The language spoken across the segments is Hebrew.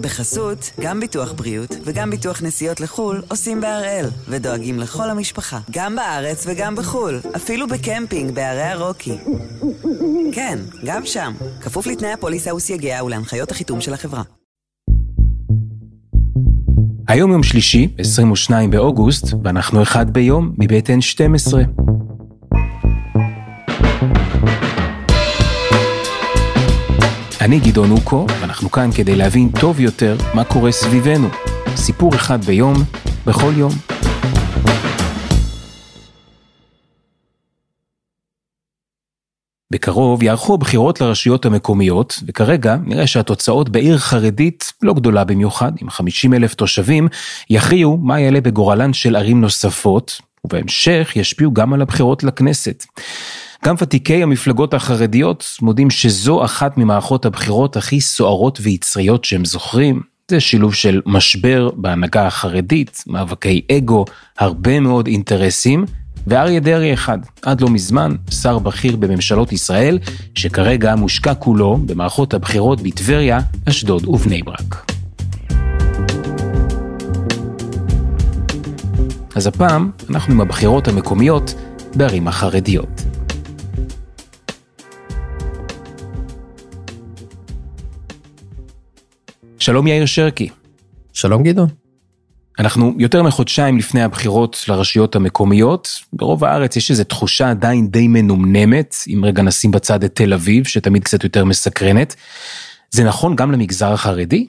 בחסות, גם ביטוח בריאות וגם ביטוח נסיעות לחו"ל עושים בהראל, ודואגים לכל המשפחה, גם בארץ וגם בחו"ל, אפילו בקמפינג בערי הרוקי. כן, גם שם, כפוף לתנאי הפוליסה וסייגיה ולהנחיות החיתום של החברה. היום יום שלישי, 22 באוגוסט, ואנחנו אחד ביום מבית N12. אני גדעון אוקו, ואנחנו כאן כדי להבין טוב יותר מה קורה סביבנו. סיפור אחד ביום, בכל יום. בקרוב יערכו הבחירות לרשויות המקומיות, וכרגע נראה שהתוצאות בעיר חרדית לא גדולה במיוחד, עם 50 אלף תושבים, יכריעו מה יעלה בגורלן של ערים נוספות, ובהמשך ישפיעו גם על הבחירות לכנסת. גם ותיקי המפלגות החרדיות מודים שזו אחת ממערכות הבחירות הכי סוערות ויצריות שהם זוכרים. זה שילוב של משבר בהנהגה החרדית, מאבקי אגו, הרבה מאוד אינטרסים, ואריה דרעי אחד, עד לא מזמן, שר בכיר בממשלות ישראל, שכרגע מושקע כולו במערכות הבחירות בטבריה, אשדוד ובני ברק. אז הפעם אנחנו עם הבחירות המקומיות בערים החרדיות. שלום יאיר שרקי. שלום גדעון. אנחנו יותר מחודשיים לפני הבחירות לרשויות המקומיות. ברוב הארץ יש איזו תחושה עדיין די מנומנמת, אם רגע נשים בצד את תל אביב, שתמיד קצת יותר מסקרנת. זה נכון גם למגזר החרדי?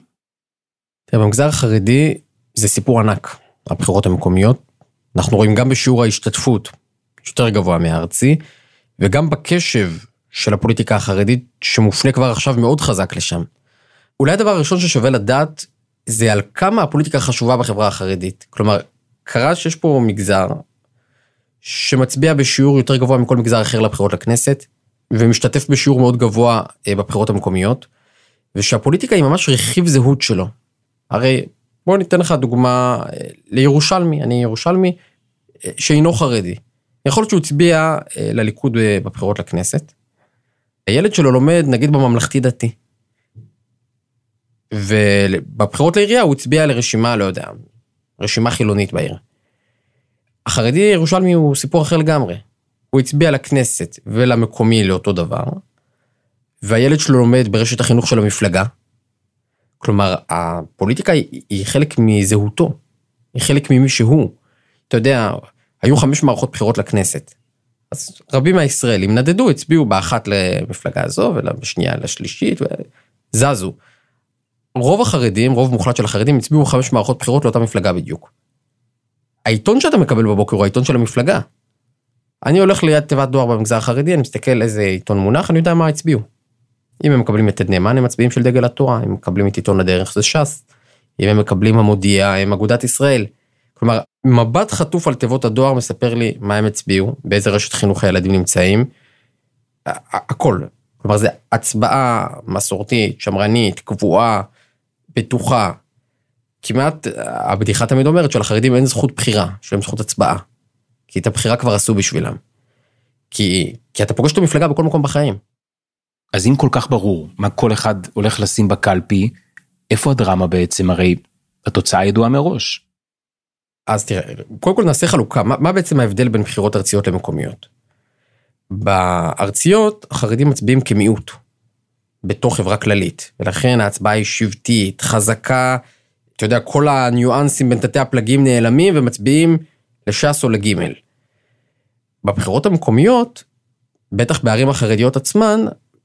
תראה, במגזר החרדי זה סיפור ענק, הבחירות המקומיות. אנחנו רואים גם בשיעור ההשתתפות, יותר גבוה מהארצי, וגם בקשב של הפוליטיקה החרדית, שמופנה כבר עכשיו מאוד חזק לשם. אולי הדבר הראשון ששווה לדעת זה על כמה הפוליטיקה חשובה בחברה החרדית. כלומר, קרה שיש פה מגזר שמצביע בשיעור יותר גבוה מכל מגזר אחר לבחירות לכנסת, ומשתתף בשיעור מאוד גבוה אה, בבחירות המקומיות, ושהפוליטיקה היא ממש רכיב זהות שלו. הרי בוא ניתן לך דוגמה אה, לירושלמי, אני ירושלמי שאינו חרדי. יכול להיות שהוא הצביע לליכוד בבחירות לכנסת. הילד שלו לומד נגיד בממלכתי דתי. ובבחירות לעירייה הוא הצביע לרשימה, לא יודע, רשימה חילונית בעיר. החרדי ירושלמי הוא סיפור אחר לגמרי. הוא הצביע לכנסת ולמקומי לאותו דבר, והילד שלו לומד ברשת החינוך של המפלגה. כלומר, הפוליטיקה היא חלק מזהותו, היא חלק ממי שהוא. אתה יודע, היו חמש מערכות בחירות לכנסת. אז רבים מהישראלים נדדו, הצביעו באחת למפלגה הזו ובשנייה לשלישית, וזזו. רוב החרדים, רוב מוחלט של החרדים, הצביעו חמש מערכות בחירות לאותה מפלגה בדיוק. העיתון שאתה מקבל בבוקר הוא העיתון של המפלגה. אני הולך ליד תיבת דואר במגזר החרדי, אני מסתכל איזה עיתון מונח, אני יודע מה הצביעו. אם הם מקבלים את עד נאמן, הם מצביעים של דגל התורה, אם מקבלים את עיתון הדרך, זה ש"ס. אם הם מקבלים המודיע, הם אגודת ישראל. כלומר, מבט חטוף על תיבות הדואר מספר לי מה הם הצביעו, באיזה רשת חינוך הילדים נמצאים. הכל. כלומר, זה הצבעה מסורתית, שמרנית, קבועה, בטוחה. כמעט, הבדיחה תמיד אומרת שלחרדים אין זכות בחירה, יש להם זכות הצבעה. כי את הבחירה כבר עשו בשבילם. כי, כי אתה פוגש את המפלגה בכל מקום בחיים. אז אם כל כך ברור מה כל אחד הולך לשים בקלפי, איפה הדרמה בעצם? הרי התוצאה ידועה מראש. אז תראה, קודם כל נעשה חלוקה, מה, מה בעצם ההבדל בין בחירות ארציות למקומיות? בארציות החרדים מצביעים כמיעוט. בתוך חברה כללית, ולכן ההצבעה היא שבטית, חזקה, אתה יודע, כל הניואנסים בין תתי הפלגים נעלמים ומצביעים לש"ס או לגימל. בבחירות המקומיות, בטח בערים החרדיות עצמן,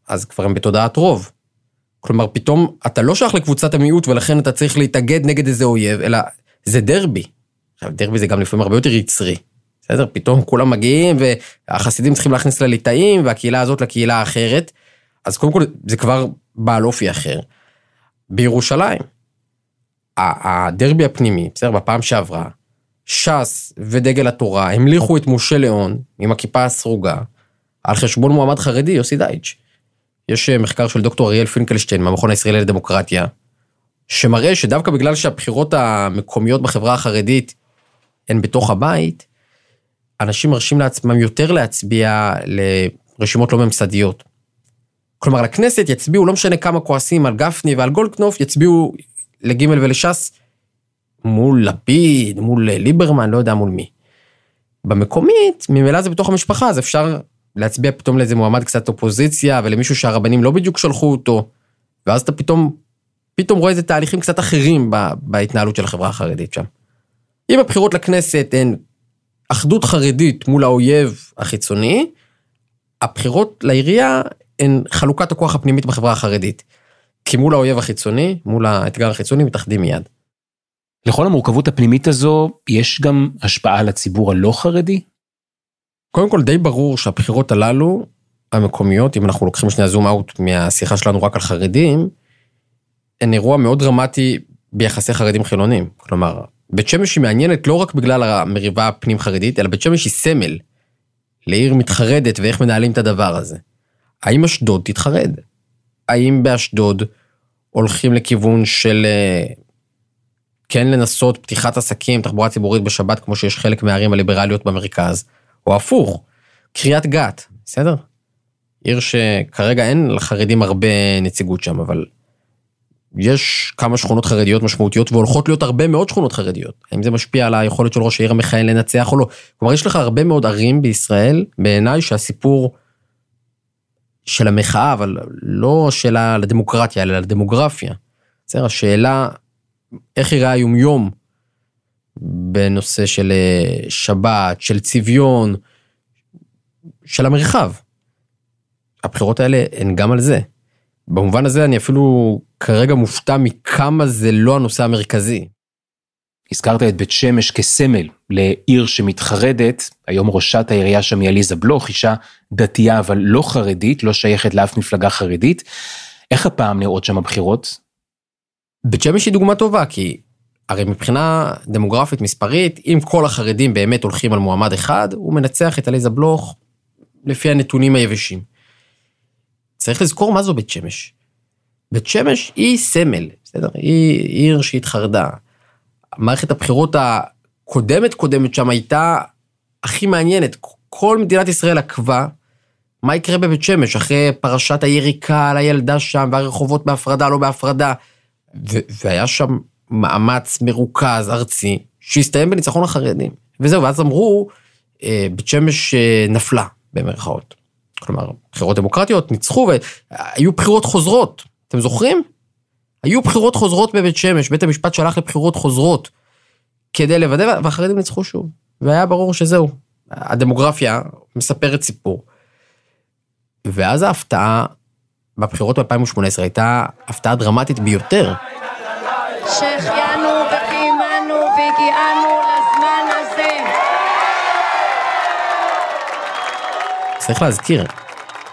אז כבר הם בתודעת רוב. כלומר, פתאום אתה לא שייך לקבוצת המיעוט ולכן אתה צריך להתאגד נגד איזה אויב, אלא זה דרבי. עכשיו, דרבי זה גם לפעמים הרבה יותר יצרי. בסדר? פתאום כולם מגיעים והחסידים צריכים להכניס לליטאים והקהילה הזאת לקהילה האחרת. אז קודם כל זה כבר בעל אופי אחר. בירושלים, הדרבי הפנימי, בסדר, בפעם שעברה, ש"ס ודגל התורה המליכו את משה ליאון עם הכיפה הסרוגה על חשבון מועמד חרדי, יוסי דייטש. יש אה, מחקר של דוקטור אריאל פינקלשטיין מהמכון הישראלי לדמוקרטיה, שמראה שדווקא בגלל שהבחירות המקומיות בחברה החרדית הן בתוך הבית, אנשים מרשים לעצמם יותר להצביע לרשימות לא ממסדיות. כלומר, לכנסת יצביעו, לא משנה כמה כועסים על גפני ועל גולדקנופ, יצביעו לגימל ולש"ס, מול לפיד, מול ליברמן, לא יודע מול מי. במקומית, ממילא זה בתוך המשפחה, אז אפשר להצביע פתאום לאיזה מועמד קצת אופוזיציה, ולמישהו שהרבנים לא בדיוק שלחו אותו, ואז אתה פתאום, פתאום רואה איזה תהליכים קצת אחרים בהתנהלות של החברה החרדית שם. אם הבחירות לכנסת הן אחדות חרדית מול האויב החיצוני, הבחירות לעירייה הן חלוקת הכוח הפנימית בחברה החרדית. כי מול האויב החיצוני, מול האתגר החיצוני, מתאחדים מיד. לכל המורכבות הפנימית הזו, יש גם השפעה על הציבור הלא חרדי? קודם כל די ברור שהבחירות הללו, המקומיות, אם אנחנו לוקחים שנייה זום אאוט מהשיחה שלנו רק על חרדים, הן אירוע מאוד דרמטי ביחסי חרדים חילונים. כלומר, בית שמש היא מעניינת לא רק בגלל המריבה הפנים חרדית, אלא בית שמש היא סמל לעיר מתחרדת ואיך מנהלים את הדבר הזה. האם אשדוד תתחרד? האם באשדוד הולכים לכיוון של אה, כן לנסות פתיחת עסקים, תחבורה ציבורית בשבת, כמו שיש חלק מהערים הליברליות במרכז, או הפוך, קריית גת, בסדר? עיר שכרגע אין לחרדים הרבה נציגות שם, אבל יש כמה שכונות חרדיות משמעותיות והולכות להיות הרבה מאוד שכונות חרדיות. האם זה משפיע על היכולת של ראש העיר המכהן לנצח או לא? כלומר, יש לך הרבה מאוד ערים בישראל, בעיניי, שהסיפור של המחאה, אבל לא שאלה לדמוקרטיה, אלא לדמוגרפיה. בסדר, השאלה איך יראה היומיום בנושא של אה, שבת, של צביון, של המרחב. הבחירות האלה הן גם על זה. במובן הזה אני אפילו כרגע מופתע מכמה זה לא הנושא המרכזי. הזכרת את בית שמש כסמל לעיר שמתחרדת, היום ראשת העירייה שם היא עליזה בלוך, אישה דתייה אבל לא חרדית, לא שייכת לאף מפלגה חרדית. איך הפעם נראות שם הבחירות? בית שמש היא דוגמה טובה, כי הרי מבחינה דמוגרפית מספרית, אם כל החרדים באמת הולכים על מועמד אחד, הוא מנצח את עליזה בלוך לפי הנתונים היבשים. צריך לזכור מה זו בית שמש. בית שמש היא סמל, בסדר? היא עיר שהתחרדה. מערכת הבחירות הקודמת קודמת שם הייתה הכי מעניינת. כל מדינת ישראל עקבה מה יקרה בבית שמש אחרי פרשת היריקה על הילדה שם והרחובות בהפרדה, לא בהפרדה. והיה שם מאמץ מרוכז ארצי שהסתיים בניצחון החרדים. וזהו, ואז אמרו, אה, בית שמש אה, נפלה, במרכאות. כלומר, בחירות דמוקרטיות ניצחו והיו בחירות חוזרות, אתם זוכרים? היו בחירות חוזרות בבית שמש, בית המשפט שלח לבחירות חוזרות כדי לוודא, והחרדים ניצחו שוב. והיה ברור שזהו, הדמוגרפיה מספרת סיפור. ואז ההפתעה בבחירות ב-2018 הייתה הפתעה דרמטית ביותר. שהחיינו וקיימנו והגיענו צריך להזכיר,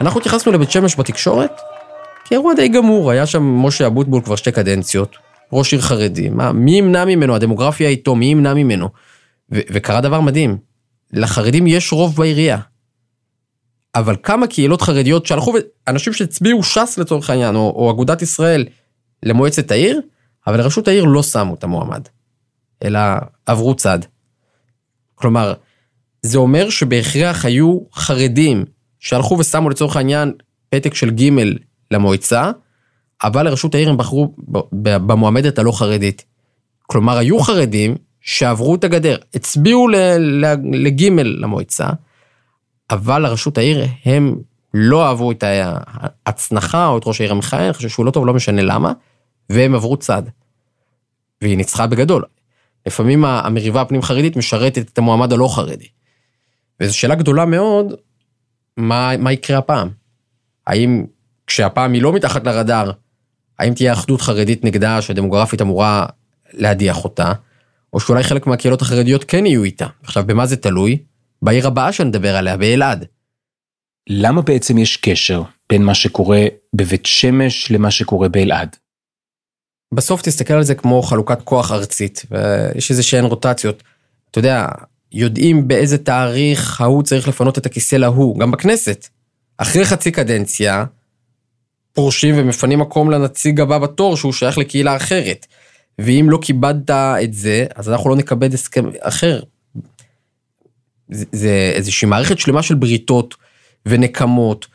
אנחנו התייחסנו לבית שמש בתקשורת כאירוע די גמור, היה שם משה אבוטבול כבר שתי קדנציות, ראש עיר חרדי, מה, מי ימנע ממנו, הדמוגרפיה איתו, מי ימנע ממנו? ו- וקרה דבר מדהים, לחרדים יש רוב בעירייה. אבל כמה קהילות חרדיות שהלכו, אנשים שהצביעו ש"ס לצורך העניין, או, או אגודת ישראל למועצת העיר, אבל לראשות העיר לא שמו את המועמד, אלא עברו צד. כלומר, זה אומר שבהכרח היו חרדים שהלכו ושמו לצורך העניין פתק של ג' למועצה, אבל לראשות העיר הם בחרו במועמדת הלא חרדית. כלומר, היו חרדים שעברו את הגדר, הצביעו לג' למועצה, אבל לראשות העיר הם לא אהבו את ההצנחה או את ראש העיר המכהן, חשבו שהוא לא טוב, לא משנה למה, והם עברו צד. והיא ניצחה בגדול. לפעמים המריבה הפנים חרדית משרתת את המועמד הלא חרדי. וזו שאלה גדולה מאוד, מה, מה יקרה הפעם? האם כשהפעם היא לא מתחת לרדאר, האם תהיה אחדות חרדית נגדה שהדמוגרפית אמורה להדיח אותה, או שאולי חלק מהקהילות החרדיות כן יהיו איתה. עכשיו, במה זה תלוי? בעיר הבאה שנדבר עליה, באלעד. למה בעצם יש קשר בין מה שקורה בבית שמש למה שקורה באלעד? בסוף תסתכל על זה כמו חלוקת כוח ארצית, ויש איזה שהן רוטציות. אתה יודע, יודעים באיזה תאריך ההוא צריך לפנות את הכיסא להוא, גם בכנסת. אחרי חצי קדנציה, פורשים ומפנים מקום לנציג הבא בתור שהוא שייך לקהילה אחרת. ואם לא כיבדת את זה, אז אנחנו לא נכבד הסכם אחר. זה, זה איזושהי מערכת שלמה של בריתות ונקמות,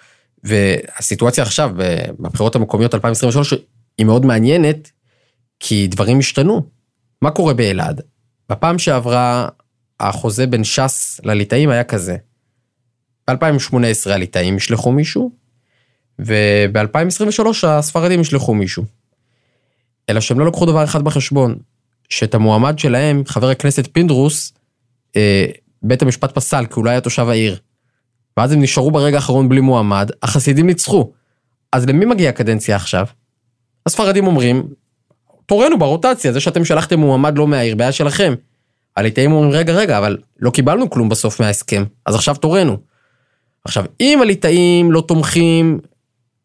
והסיטואציה עכשיו, בבחירות המקומיות 2023, היא מאוד מעניינת, כי דברים השתנו. מה קורה באלעד? בפעם שעברה החוזה בין ש"ס לליטאים היה כזה. ב-2018 הליטאים ישלחו מישהו, וב-2023 הספרדים ישלחו מישהו. אלא שהם לא לקחו דבר אחד בחשבון, שאת המועמד שלהם, חבר הכנסת פינדרוס, אה, בית המשפט פסל כי הוא לא היה תושב העיר. ואז הם נשארו ברגע האחרון בלי מועמד, החסידים ניצחו. אז למי מגיעה הקדנציה עכשיו? הספרדים אומרים, תורנו ברוטציה, זה שאתם שלחתם מועמד לא מהעיר, בעיה שלכם. הליטאים אומרים, רגע, רגע, אבל לא קיבלנו כלום בסוף מההסכם, אז עכשיו תורנו. עכשיו, אם הליטאים לא תומכים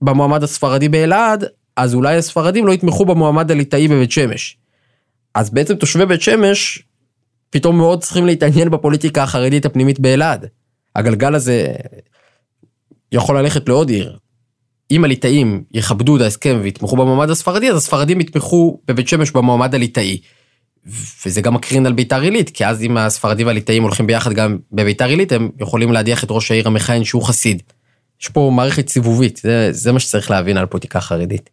במועמד הספרדי באלעד, אז אולי הספרדים לא יתמכו במועמד הליטאי בבית שמש. אז בעצם תושבי בית שמש פתאום מאוד צריכים להתעניין בפוליטיקה החרדית הפנימית באלעד. הגלגל הזה יכול ללכת לעוד עיר. אם הליטאים יכבדו את ההסכם ויתמכו במועמד הספרדי, אז הספרדים יתמכו בבית שמש במועמד הליטאי. וזה גם מקרין על ביתר עילית, כי אז אם הספרדים והליטאים הולכים ביחד גם בביתר עילית, הם יכולים להדיח את ראש העיר המכהן שהוא חסיד. יש פה מערכת סיבובית, זה, זה מה שצריך להבין על פוליטיקה חרדית.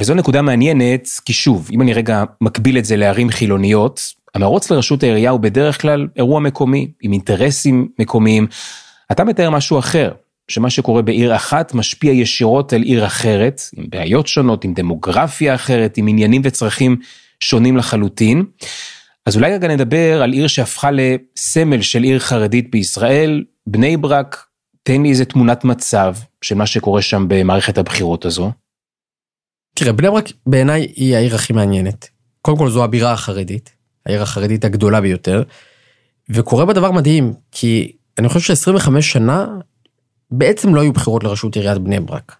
וזו נקודה מעניינת, כי שוב, אם אני רגע מקביל את זה לערים חילוניות, המרוץ לראשות העירייה הוא בדרך כלל אירוע מקומי, עם אינטרסים מקומיים. אתה מתאר משהו אחר, שמה שקורה בעיר אחת משפיע ישירות על עיר אחרת, עם בעיות שונות, עם דמוגרפיה אחרת, עם עניינים וצרכים שונים לחלוטין. אז אולי רגע נדבר על עיר שהפכה לסמל של עיר חרדית בישראל, בני ברק, תן לי איזה תמונת מצב של מה שקורה שם במערכת הבחירות הזו. תראה, בני ברק בעיניי היא העיר הכי מעניינת. קודם כל זו הבירה החרדית, העיר החרדית הגדולה ביותר, וקורה בה דבר מדהים, כי אני חושב ש-25 שנה בעצם לא היו בחירות לראשות עיריית בני ברק.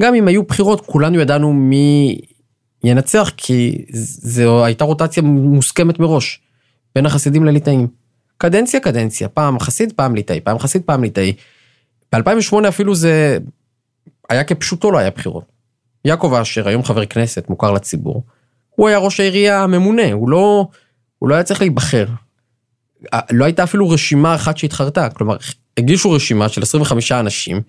גם אם היו בחירות, כולנו ידענו מי ינצח, כי זו הייתה רוטציה מוסכמת מראש, בין החסידים לליטאים. קדנציה קדנציה, פעם חסיד, פעם ליטאי, פעם חסיד, פעם ליטאי. ב-2008 אפילו זה היה כפשוטו לא היה בחירות. יעקב אשר, היום חבר כנסת, מוכר לציבור, הוא היה ראש העירייה הממונה, הוא לא, הוא לא היה צריך להיבחר. לא הייתה אפילו רשימה אחת שהתחרתה, כלומר, הגישו רשימה של 25 אנשים,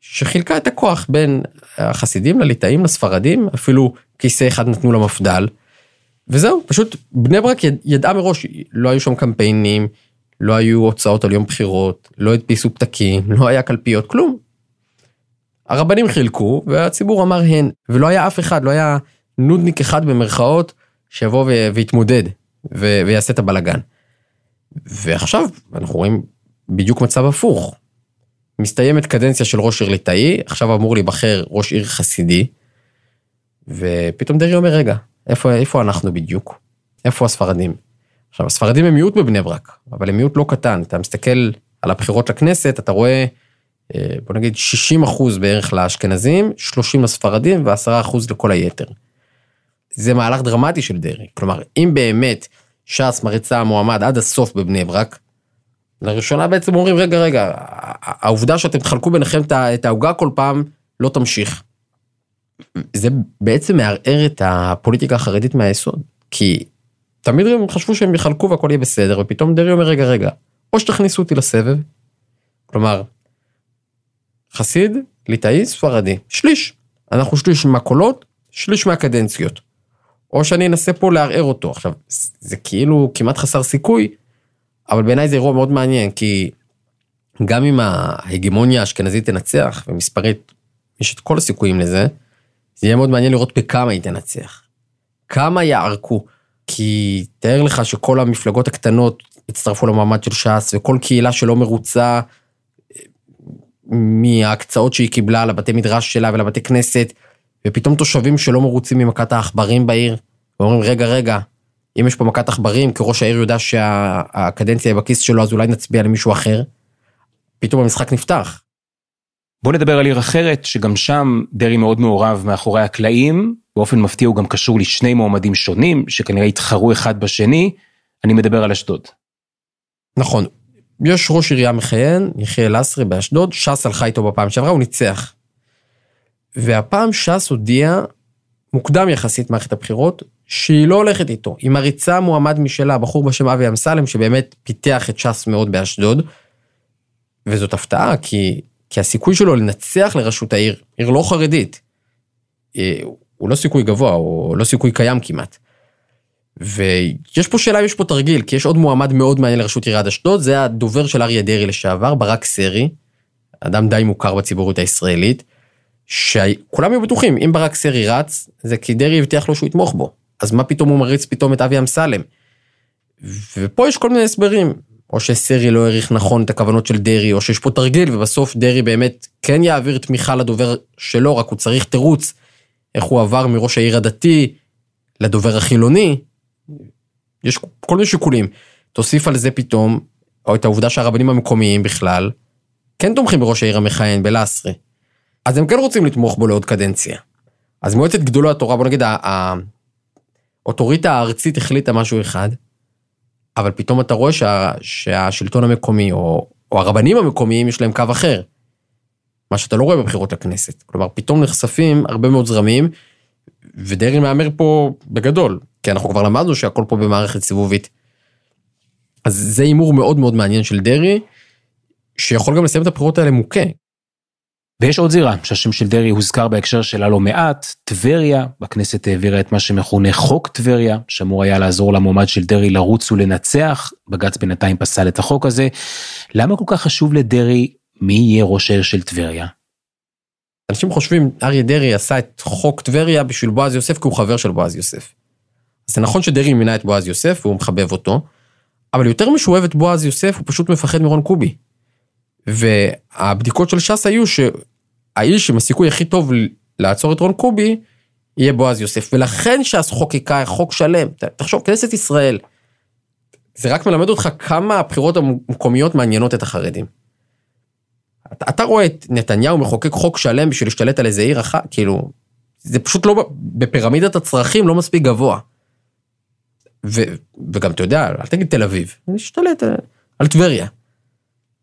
שחילקה את הכוח בין החסידים לליטאים לספרדים, אפילו כיסא אחד נתנו למפד"ל, וזהו, פשוט בני ברק יד, ידעה מראש, לא היו שם קמפיינים, לא היו הוצאות על יום בחירות, לא הדפיסו פתקים, לא היה קלפיות, כלום. הרבנים חילקו והציבור אמר הן, ולא היה אף אחד, לא היה נודניק אחד במרכאות שיבוא ויתמודד ויעשה את הבלגן. ועכשיו אנחנו רואים בדיוק מצב הפוך. מסתיימת קדנציה של ראש עיר ליטאי, עכשיו אמור להיבחר ראש עיר חסידי, ופתאום דרעי אומר, רגע, איפה, איפה אנחנו בדיוק? איפה הספרדים? עכשיו, הספרדים הם מיעוט בבני ברק, אבל הם מיעוט לא קטן. אתה מסתכל על הבחירות לכנסת, אתה רואה, אה, בוא נגיד, 60 אחוז בערך לאשכנזים, 30 לספרדים ו-10 אחוז לכל היתר. זה מהלך דרמטי של דרעי. כלומר, אם באמת ש"ס מריצה מועמד עד הסוף בבני ברק, לראשונה בעצם אומרים, רגע, רגע, העובדה שאתם תחלקו ביניכם את העוגה כל פעם, לא תמשיך. זה בעצם מערער את הפוליטיקה החרדית מהיסוד, כי תמיד הם חשבו שהם יחלקו והכל יהיה בסדר, ופתאום דרעי אומר, רגע, רגע, או שתכניסו אותי לסבב, כלומר, חסיד, ליטאי, ספרדי, שליש. אנחנו שליש מהקולות, שליש מהקדנציות. או שאני אנסה פה לערער אותו. עכשיו, זה כאילו כמעט חסר סיכוי, אבל בעיניי זה אירוע מאוד מעניין, כי גם אם ההגמוניה האשכנזית תנצח, ומספרית יש את כל הסיכויים לזה, זה יהיה מאוד מעניין לראות בכמה היא תנצח. כמה יערקו. כי תאר לך שכל המפלגות הקטנות יצטרפו למעמד של ש"ס, וכל קהילה שלא מרוצה אה, מההקצאות שהיא קיבלה לבתי מדרש שלה ולבתי כנסת, ופתאום תושבים שלא מרוצים ממכת העכברים בעיר, ואומרים רגע רגע, אם יש פה מכת עכברים, כי ראש העיר יודע שהקדנציה היא בכיס שלו, אז אולי נצביע למישהו אחר. פתאום המשחק נפתח. בוא נדבר על עיר אחרת, שגם שם דרעי מאוד מעורב מאחורי הקלעים, באופן מפתיע הוא גם קשור לשני מועמדים שונים, שכנראה יתחרו אחד בשני, אני מדבר על אשדוד. נכון, יש ראש עירייה מכהן, יחיאל לסרי באשדוד, ש"ס הלכה איתו בפעם שעברה, הוא ניצח. והפעם ש"ס הודיע, מוקדם יחסית מערכת הבחירות, שהיא לא הולכת איתו. היא מריצה מועמד משלה, בחור בשם אבי אמסלם, שבאמת פיתח את ש"ס מאוד באשדוד. וזאת הפתעה, כי, כי הסיכוי שלו לנצח לראשות העיר, עיר לא חרדית, אה, הוא לא סיכוי גבוה, הוא לא סיכוי קיים כמעט. ויש פה שאלה אם יש פה תרגיל, כי יש עוד מועמד מאוד מעניין לראשות עיריית אשדוד, זה הדובר של אריה דרעי לשעבר, ברק סרי, אדם די מוכר בציבוריות הישראלית, שכולם היו בטוחים, אם ברק סרי רץ, זה כי דרעי הבטיח לו שהוא יתמוך בו. אז מה פתאום הוא מריץ פתאום את אבי אמסלם? ופה יש כל מיני הסברים, או שסרי לא העריך נכון את הכוונות של דרעי, או שיש פה תרגיל, ובסוף דרעי באמת כן יעביר תמיכה לדובר שלו, רק הוא צריך תירוץ, איך הוא עבר מראש העיר הדתי לדובר החילוני. יש כל מיני שיקולים. תוסיף על זה פתאום, או את העובדה שהרבנים המקומיים בכלל, כן תומכים בראש העיר המכהן, בלאסרי. אז הם כן רוצים לתמוך בו לעוד קדנציה. אז מועצת גדולי התורה, בוא נגיד, האוטוריטה הארצית החליטה משהו אחד, אבל פתאום אתה רואה שה, שהשלטון המקומי, או, או הרבנים המקומיים, יש להם קו אחר. מה שאתה לא רואה בבחירות לכנסת. כלומר, פתאום נחשפים הרבה מאוד זרמים, ודרעי מהמר פה בגדול, כי אנחנו כבר למדנו שהכל פה במערכת סיבובית. אז זה הימור מאוד מאוד מעניין של דרעי, שיכול גם לסיים את הבחירות האלה מוכה. ויש עוד זירה שהשם של דרעי הוזכר בהקשר שלה לא מעט, טבריה, בכנסת העבירה את מה שמכונה חוק טבריה, שאמור היה לעזור למועמד של דרעי לרוץ ולנצח, בג"ץ בינתיים פסל את החוק הזה. למה כל כך חשוב לדרעי מי יהיה ראש העיר של טבריה? אנשים חושבים, אריה דרעי עשה את חוק טבריה בשביל בועז יוסף כי הוא חבר של בועז יוסף. אז זה נכון שדרעי מינה את בועז יוסף והוא מחבב אותו, אבל יותר משהוא אוהב את בועז יוסף, הוא פשוט מפחד מרון קובי. והבדיקות של ש"ס היו שהאיש עם הסיכוי הכי טוב לעצור את רון קובי, יהיה בועז יוסף. ולכן ש"ס חוקקה חוק שלם. תחשוב, כנסת ישראל, זה רק מלמד אותך כמה הבחירות המקומיות מעניינות את החרדים. אתה, אתה רואה את נתניהו מחוקק חוק שלם בשביל להשתלט על איזה עיר אחת, כאילו, זה פשוט לא, בפירמידת הצרכים לא מספיק גבוה. ו, וגם אתה יודע, אל תגיד תל אביב, נשתלט על, על טבריה.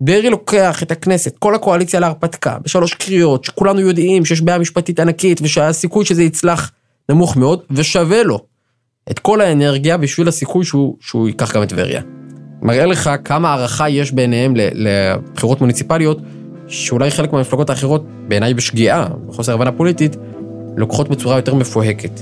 דרעי לוקח את הכנסת, כל הקואליציה להרפתקה, בשלוש קריאות, שכולנו יודעים שיש בעיה משפטית ענקית ושהסיכוי שזה יצלח נמוך מאוד, ושווה לו את כל האנרגיה בשביל הסיכוי שהוא, שהוא ייקח גם את טבריה. מראה לך כמה הערכה יש ביניהם לבחירות מוניציפליות, שאולי חלק מהמפלגות האחרות, בעיניי בשגיאה, בחוסר הבנה פוליטית, לוקחות בצורה יותר מפוהקת.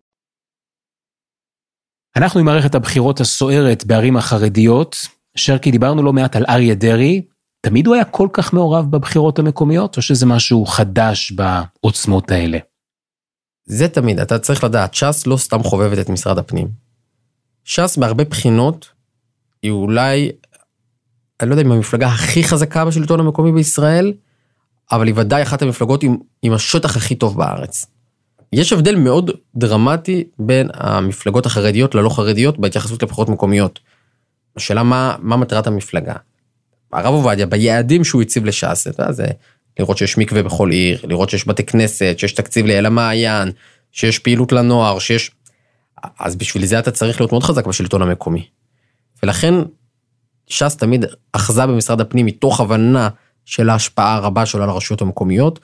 אנחנו עם מערכת הבחירות הסוערת בערים החרדיות. שרקי, דיברנו לא מעט על אריה דרעי. תמיד הוא היה כל כך מעורב בבחירות המקומיות, או שזה משהו חדש בעוצמות האלה? זה תמיד, אתה צריך לדעת, ש"ס לא סתם חובבת את משרד הפנים. ש"ס בהרבה בחינות היא אולי, אני לא יודע אם המפלגה הכי חזקה בשלטון המקומי בישראל, אבל היא ודאי אחת המפלגות עם, עם השטח הכי טוב בארץ. יש הבדל מאוד דרמטי בין המפלגות החרדיות ללא חרדיות בהתייחסות לבחירות מקומיות. השאלה מה, מה מטרת המפלגה. הרב עובדיה ביעדים שהוא הציב לש"ס, זה לראות שיש מקווה בכל עיר, לראות שיש בתי כנסת, שיש תקציב לאל המעיין, שיש פעילות לנוער, שיש... אז בשביל זה אתה צריך להיות מאוד חזק בשלטון המקומי. ולכן ש"ס תמיד אחזה במשרד הפנים מתוך הבנה של ההשפעה הרבה שלו על הרשויות המקומיות,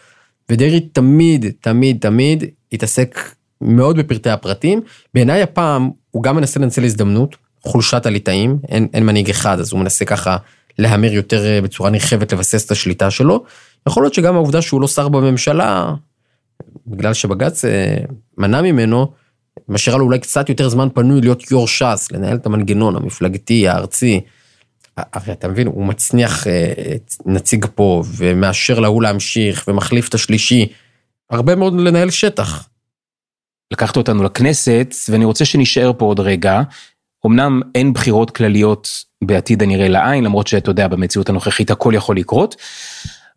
ודרעי תמיד, תמיד, תמיד התעסק מאוד בפרטי הפרטים. בעיניי הפעם הוא גם מנסה לנצל הזדמנות, חולשת הליטאים, אין, אין מנהיג אחד, אז הוא מנסה ככה להמר יותר אה, בצורה נרחבת לבסס את השליטה שלו. יכול להיות שגם העובדה שהוא לא שר בממשלה, בגלל שבג"ץ אה, מנע ממנו, משאירה לו אולי קצת יותר זמן פנוי להיות יו"ר ש"ס, לנהל את המנגנון המפלגתי, הארצי. הרי אתה מבין, הוא מצניח אה, נציג פה, ומאשר להוא להמשיך, ומחליף את השלישי. הרבה מאוד לנהל שטח. לקחת אותנו לכנסת, ואני רוצה שנשאר פה עוד רגע. אמנם אין בחירות כלליות בעתיד הנראה לעין, למרות שאתה יודע, במציאות הנוכחית הכל יכול לקרות.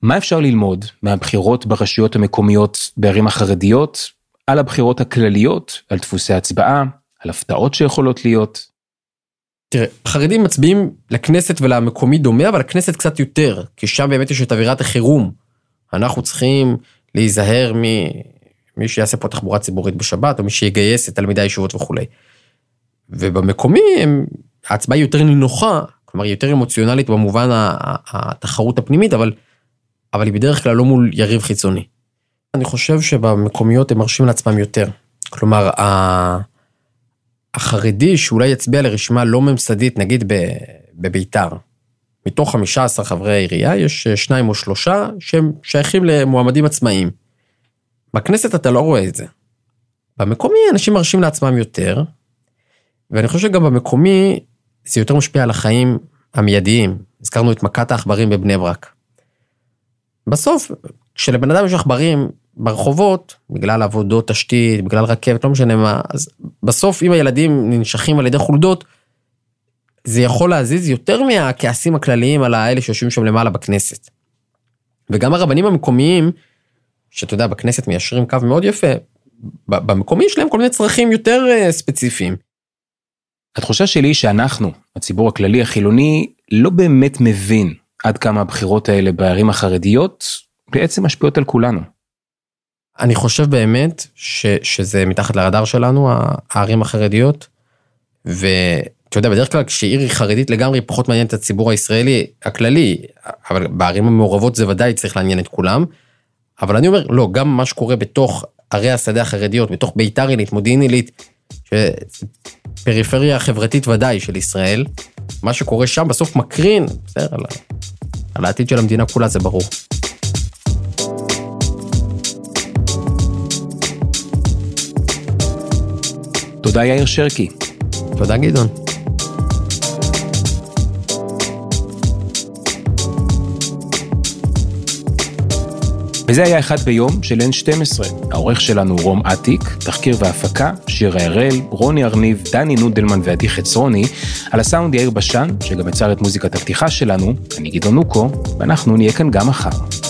מה אפשר ללמוד מהבחירות ברשויות המקומיות בערים החרדיות, על הבחירות הכלליות, על דפוסי הצבעה, על הפתעות שיכולות להיות? תראה, החרדים מצביעים לכנסת ולמקומי דומה, אבל לכנסת קצת יותר, כי שם באמת יש את אווירת החירום. אנחנו צריכים להיזהר ממי שיעשה פה תחבורה ציבורית בשבת, או מי שיגייס את תלמידי הישיבות וכולי. ובמקומי הם, ההצבעה היא יותר נינוחה, כלומר היא יותר אמוציונלית במובן התחרות הפנימית, אבל, אבל היא בדרך כלל לא מול יריב חיצוני. אני חושב שבמקומיות הם מרשים לעצמם יותר. כלומר, החרדי שאולי יצביע לרשימה לא ממסדית, נגיד בביתר, מתוך 15 חברי העירייה יש שניים או שלושה שהם שייכים למועמדים עצמאיים. בכנסת אתה לא רואה את זה. במקומי אנשים מרשים לעצמם יותר, ואני חושב שגם במקומי זה יותר משפיע על החיים המיידיים. הזכרנו את מכת העכברים בבני ברק. בסוף, כשלבן אדם יש עכברים ברחובות, בגלל עבודות תשתית, בגלל רכבת, לא משנה מה, אז בסוף אם הילדים ננשכים על ידי חולדות, זה יכול להזיז יותר מהכעסים הכלליים על האלה שיושבים שם למעלה בכנסת. וגם הרבנים המקומיים, שאתה יודע, בכנסת מיישרים קו מאוד יפה, במקומי יש להם כל מיני צרכים יותר אה, ספציפיים. התחושה שלי היא שאנחנו, הציבור הכללי החילוני, לא באמת מבין עד כמה הבחירות האלה בערים החרדיות בעצם משפיעות על כולנו. אני חושב באמת ש, שזה מתחת לרדאר שלנו, הערים החרדיות, ואתה יודע, בדרך כלל כשעיר היא חרדית לגמרי, פחות מעניין את הציבור הישראלי הכללי, אבל בערים המעורבות זה ודאי צריך לעניין את כולם. אבל אני אומר, לא, גם מה שקורה בתוך ערי השדה החרדיות, בתוך ביתר עילית, מודיעין עילית, פריפריה חברתית ודאי של ישראל, מה שקורה שם בסוף מקרין, בסדר, על, על העתיד של המדינה כולה זה ברור. תודה יאיר שרקי. תודה גדעון. וזה היה אחד ביום של N12. העורך שלנו רום אטיק, תחקיר והפקה, שירה הראל, רוני ארניב, דני נודלמן ועדי חצרוני, על הסאונד יאיר בשן, שגם יצר את מוזיקת הפתיחה שלנו, אני גדעון נוקו, ואנחנו נהיה כאן גם מחר.